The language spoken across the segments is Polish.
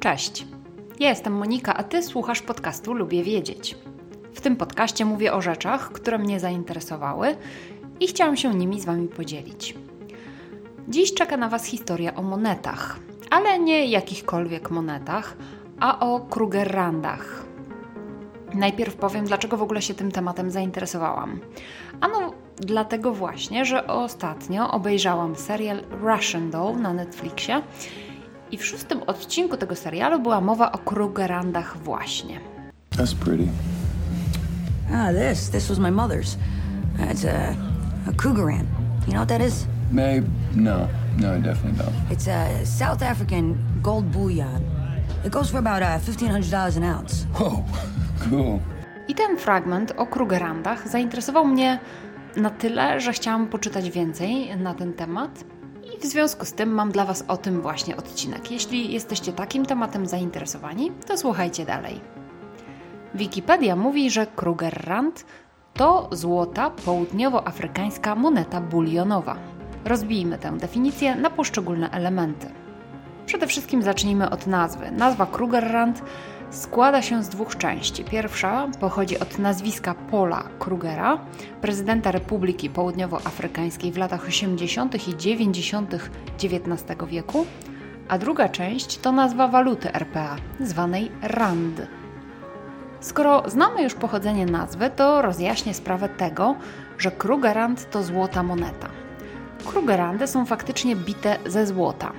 Cześć. Ja jestem Monika, a ty słuchasz podcastu Lubię Wiedzieć. W tym podcaście mówię o rzeczach, które mnie zainteresowały i chciałam się nimi z wami podzielić. Dziś czeka na was historia o monetach, ale nie jakichkolwiek monetach, a o Krugerrandach. Najpierw powiem, dlaczego w ogóle się tym tematem zainteresowałam. Ano, dlatego właśnie, że ostatnio obejrzałam serial Russian Doll na Netflixie i w szóstym odcinku tego serialu była mowa o Krugerrandach właśnie. That's pretty. Ah, this. This was my mother's. It's a, a. You know what that is? Maybe. No. No, I definitely don't. It's a South African gold bullion. It goes for about uh, $1,500 an ounce. Whoa. Cool. I ten fragment o Krugerrandach zainteresował mnie na tyle, że chciałam poczytać więcej na ten temat. W związku z tym mam dla Was o tym właśnie odcinek. Jeśli jesteście takim tematem zainteresowani, to słuchajcie dalej. Wikipedia mówi, że Krugerrand to złota południowoafrykańska moneta bulionowa. Rozbijmy tę definicję na poszczególne elementy. Przede wszystkim zacznijmy od nazwy. Nazwa Krugerrand składa się z dwóch części. Pierwsza pochodzi od nazwiska Paula Krugera, prezydenta Republiki Południowoafrykańskiej w latach 80. i 90. XIX wieku, a druga część to nazwa waluty RPA, zwanej RAND. Skoro znamy już pochodzenie nazwy, to rozjaśnię sprawę tego, że Krugerrand to złota moneta. Krugerandy są faktycznie bite ze złota.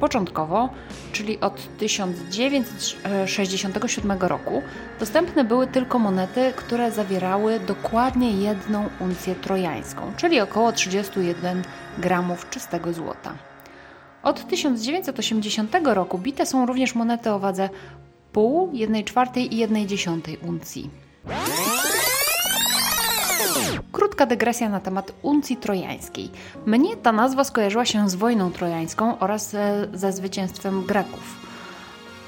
Początkowo, czyli od 1967 roku, dostępne były tylko monety, które zawierały dokładnie jedną uncję trojańską, czyli około 31 gramów czystego złota. Od 1980 roku bite są również monety o wadze pół, 1 czwartej i 1 dziesiątej uncji. Krótka dygresja na temat uncji trojańskiej. Mnie ta nazwa skojarzyła się z wojną trojańską oraz ze, zwycięstwem Greków.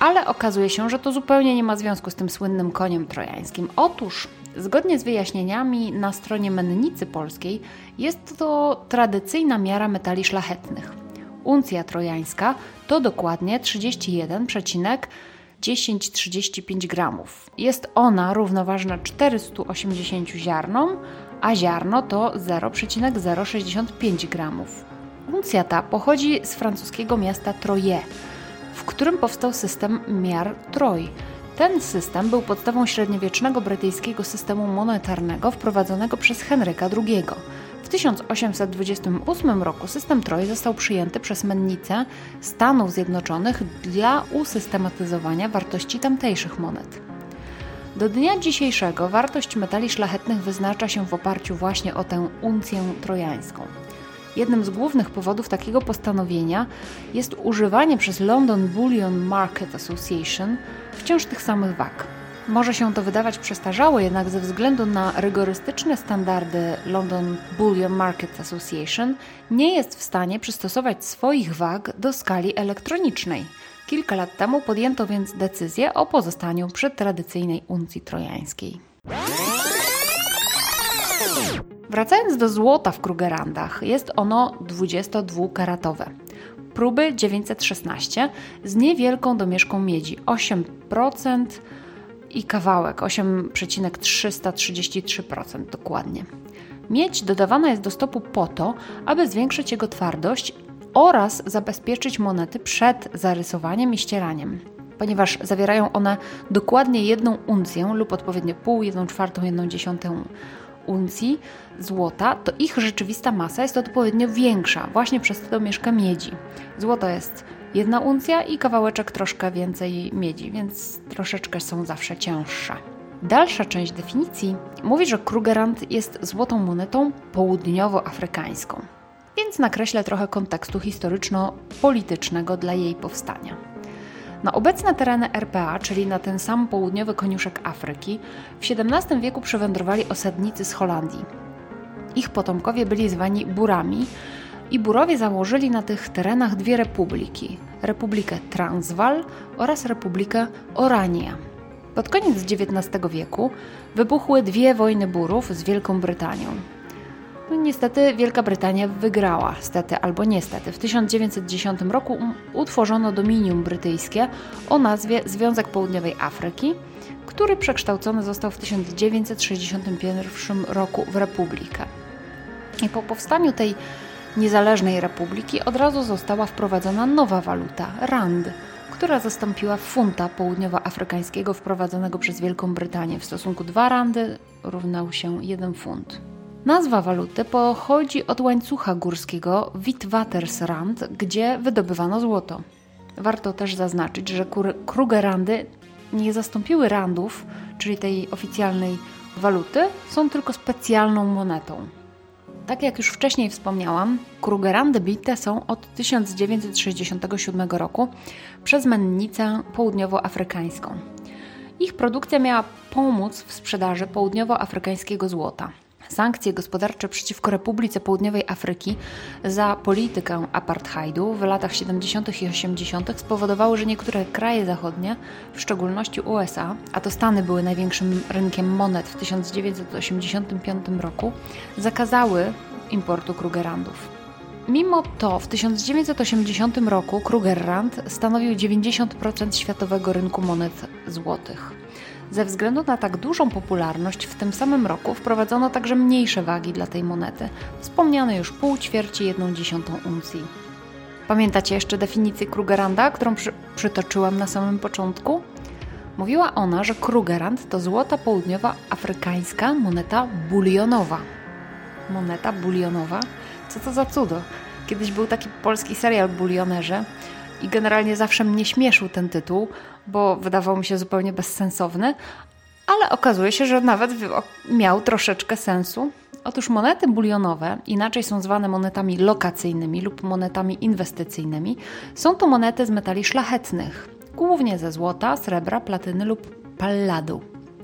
Ale okazuje się, że to zupełnie nie ma związku z tym słynnym koniem trojańskim. Otóż, zgodnie z wyjaśnieniami na stronie Mennicy Polskiej, jest to tradycyjna miara metali szlachetnych. Uncja trojańska to dokładnie 31,1035 gramów. Jest ona równoważna 480 ziarnom, a ziarno to 0,065 gramów. Uncja ta pochodzi z francuskiego miasta Troyes, w którym powstał system miar Troj. Ten system był podstawą średniowiecznego brytyjskiego systemu monetarnego wprowadzonego przez Henryka II. W 1828 roku system Troj został przyjęty przez mennicę Stanów Zjednoczonych dla usystematyzowania wartości tamtejszych monet. Do dnia dzisiejszego wartość metali szlachetnych wyznacza się w oparciu właśnie o tę uncję trojańską. Jednym z głównych powodów takiego postanowienia jest używanie przez London Bullion Market Association wciąż tych samych wag. Może się to wydawać przestarzałe, jednak ze względu na rygorystyczne standardy London Bullion Market Association nie jest w stanie przystosować swoich wag do skali elektronicznej. Kilka lat temu podjęto więc decyzję o pozostaniu przy tradycyjnej uncji trojańskiej. Wracając do złota w Krugerrandach, jest ono 22-karatowe. Próby 916 z niewielką domieszką miedzi 8% i kawałek 8,333% dokładnie. Miedź dodawana jest do stopu po to, aby zwiększyć jego twardość oraz zabezpieczyć monety przed zarysowaniem i ścieraniem. Ponieważ zawierają one dokładnie jedną uncję lub odpowiednio pół, jedną czwartą, jedną dziesiątą uncji złota, to ich rzeczywista masa jest odpowiednio większa, właśnie przez to mieszka miedzi. Złoto jest jedna uncja i kawałeczek troszkę więcej miedzi, więc troszeczkę są zawsze cięższe. Dalsza część definicji mówi, że Krugerrand jest złotą monetą południowoafrykańską, więc nakreślę trochę kontekstu historyczno-politycznego dla jej powstania. Na obecne tereny RPA, czyli na ten sam południowy koniuszek Afryki, w XVII wieku przywędrowali osadnicy z Holandii. Ich potomkowie byli zwani Burami i Burowie założyli na tych terenach dwie republiki: Republikę Transwaal oraz Republikę Orania. Pod koniec XIX wieku wybuchły dwie wojny Burów z Wielką Brytanią. No, niestety Wielka Brytania wygrała, stety albo niestety. W 1910 roku utworzono dominium brytyjskie o nazwie Związek Południowej Afryki, który przekształcony został w 1961 roku w republikę. I po powstaniu tej niezależnej republiki od razu została wprowadzona nowa waluta rand, która zastąpiła funta południowoafrykańskiego wprowadzonego przez Wielką Brytanię. W stosunku 2 randy równał się 1 funt. Nazwa waluty pochodzi od łańcucha górskiego Witwatersrand, gdzie wydobywano złoto. Warto też zaznaczyć, że Krugerandy nie zastąpiły randów, czyli tej oficjalnej waluty, są tylko specjalną monetą. Tak jak już wcześniej wspomniałam, Krugerandy bite są od 1967 roku przez mennicę południowoafrykańską. Ich produkcja miała pomóc w sprzedaży południowoafrykańskiego złota. Sankcje gospodarcze przeciwko Republice Południowej Afryki za politykę apartheidu w latach 70. i 80. spowodowały, że niektóre kraje zachodnie, w szczególności USA, a to Stany były największym rynkiem monet w 1985 roku, zakazały importu Krugerrandów. Mimo to w 1980 roku Krugerrand stanowił 90% światowego rynku monet złotych. Ze względu na tak dużą popularność w tym samym roku wprowadzono także mniejsze wagi dla tej monety, wspomniane już pół ćwierci jedną dziesiątą uncji. Pamiętacie jeszcze definicję Krugeranda, którą przy, przytoczyłam na samym początku? Mówiła ona, że Krugerand to złota południowa afrykańska moneta bulionowa. Moneta bulionowa? Co to za cudo? Kiedyś był taki polski serial Bulionerze i generalnie zawsze mnie śmieszył ten tytuł, bo wydawał mi się zupełnie bezsensowny, ale okazuje się, że nawet miał troszeczkę sensu. Otóż monety bulionowe, inaczej są zwane monetami lokacyjnymi lub monetami inwestycyjnymi, są to monety z metali szlachetnych, głównie ze złota, srebra, platyny lub palladu.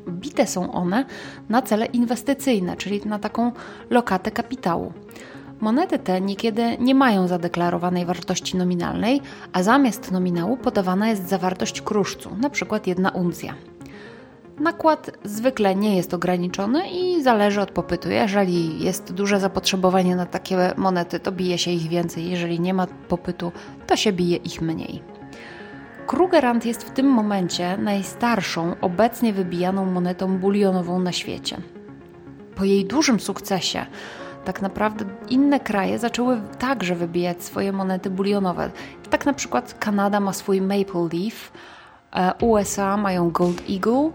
Bite są one na cele inwestycyjne, czyli na taką lokatę kapitału. Monety te niekiedy nie mają zadeklarowanej wartości nominalnej, a zamiast nominału podawana jest zawartość kruszcu, np. jedna uncja. Nakład zwykle nie jest ograniczony i zależy od popytu. Jeżeli jest duże zapotrzebowanie na takie monety, to bije się ich więcej. Jeżeli nie ma popytu, to się bije ich mniej. Krugerrand jest w tym momencie najstarszą obecnie wybijaną monetą bulionową na świecie. Po jej dużym sukcesie tak naprawdę inne kraje zaczęły także wybijać swoje monety bulionowe. Tak na przykład Kanada ma swój Maple Leaf, e, USA mają Gold Eagle,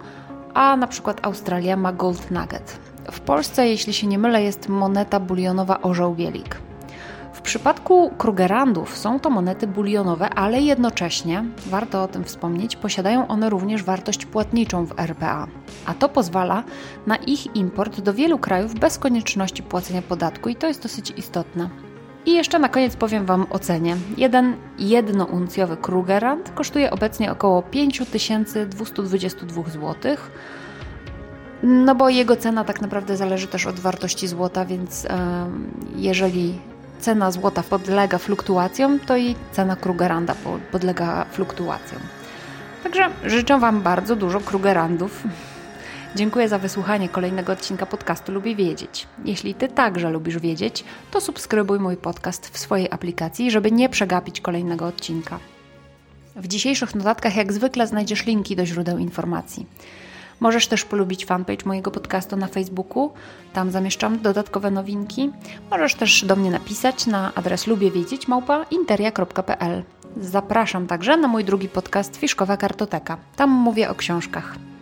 a na przykład Australia ma Gold Nugget. W Polsce, jeśli się nie mylę, jest moneta bulionowa Orzeł Bielik. W przypadku Krugerandów są to monety bulionowe, ale jednocześnie, warto o tym wspomnieć, posiadają one również wartość płatniczą w RPA, a to pozwala na ich import do wielu krajów bez konieczności płacenia podatku i to jest dosyć istotne. I jeszcze na koniec powiem Wam o cenie. Jeden jednouncjowy Krugerrand kosztuje obecnie około 5222 zł. No bo jego cena tak naprawdę zależy też od wartości złota, więc jeżeli cena złota podlega fluktuacjom, to i cena Krugeranda podlega fluktuacjom. Także życzę Wam bardzo dużo Krugerandów. Dziękuję za wysłuchanie kolejnego odcinka podcastu Lubię Wiedzieć. Jeśli Ty także lubisz wiedzieć, to subskrybuj mój podcast w swojej aplikacji, żeby nie przegapić kolejnego odcinka. W dzisiejszych notatkach jak zwykle znajdziesz linki do źródeł informacji. Możesz też polubić fanpage mojego podcastu na Facebooku, tam zamieszczam dodatkowe nowinki. Możesz też do mnie napisać na adres lubiewiedzieć małpa interia.pl. Zapraszam także na mój drugi podcast Fiszkowa Kartoteka. Tam mówię o książkach.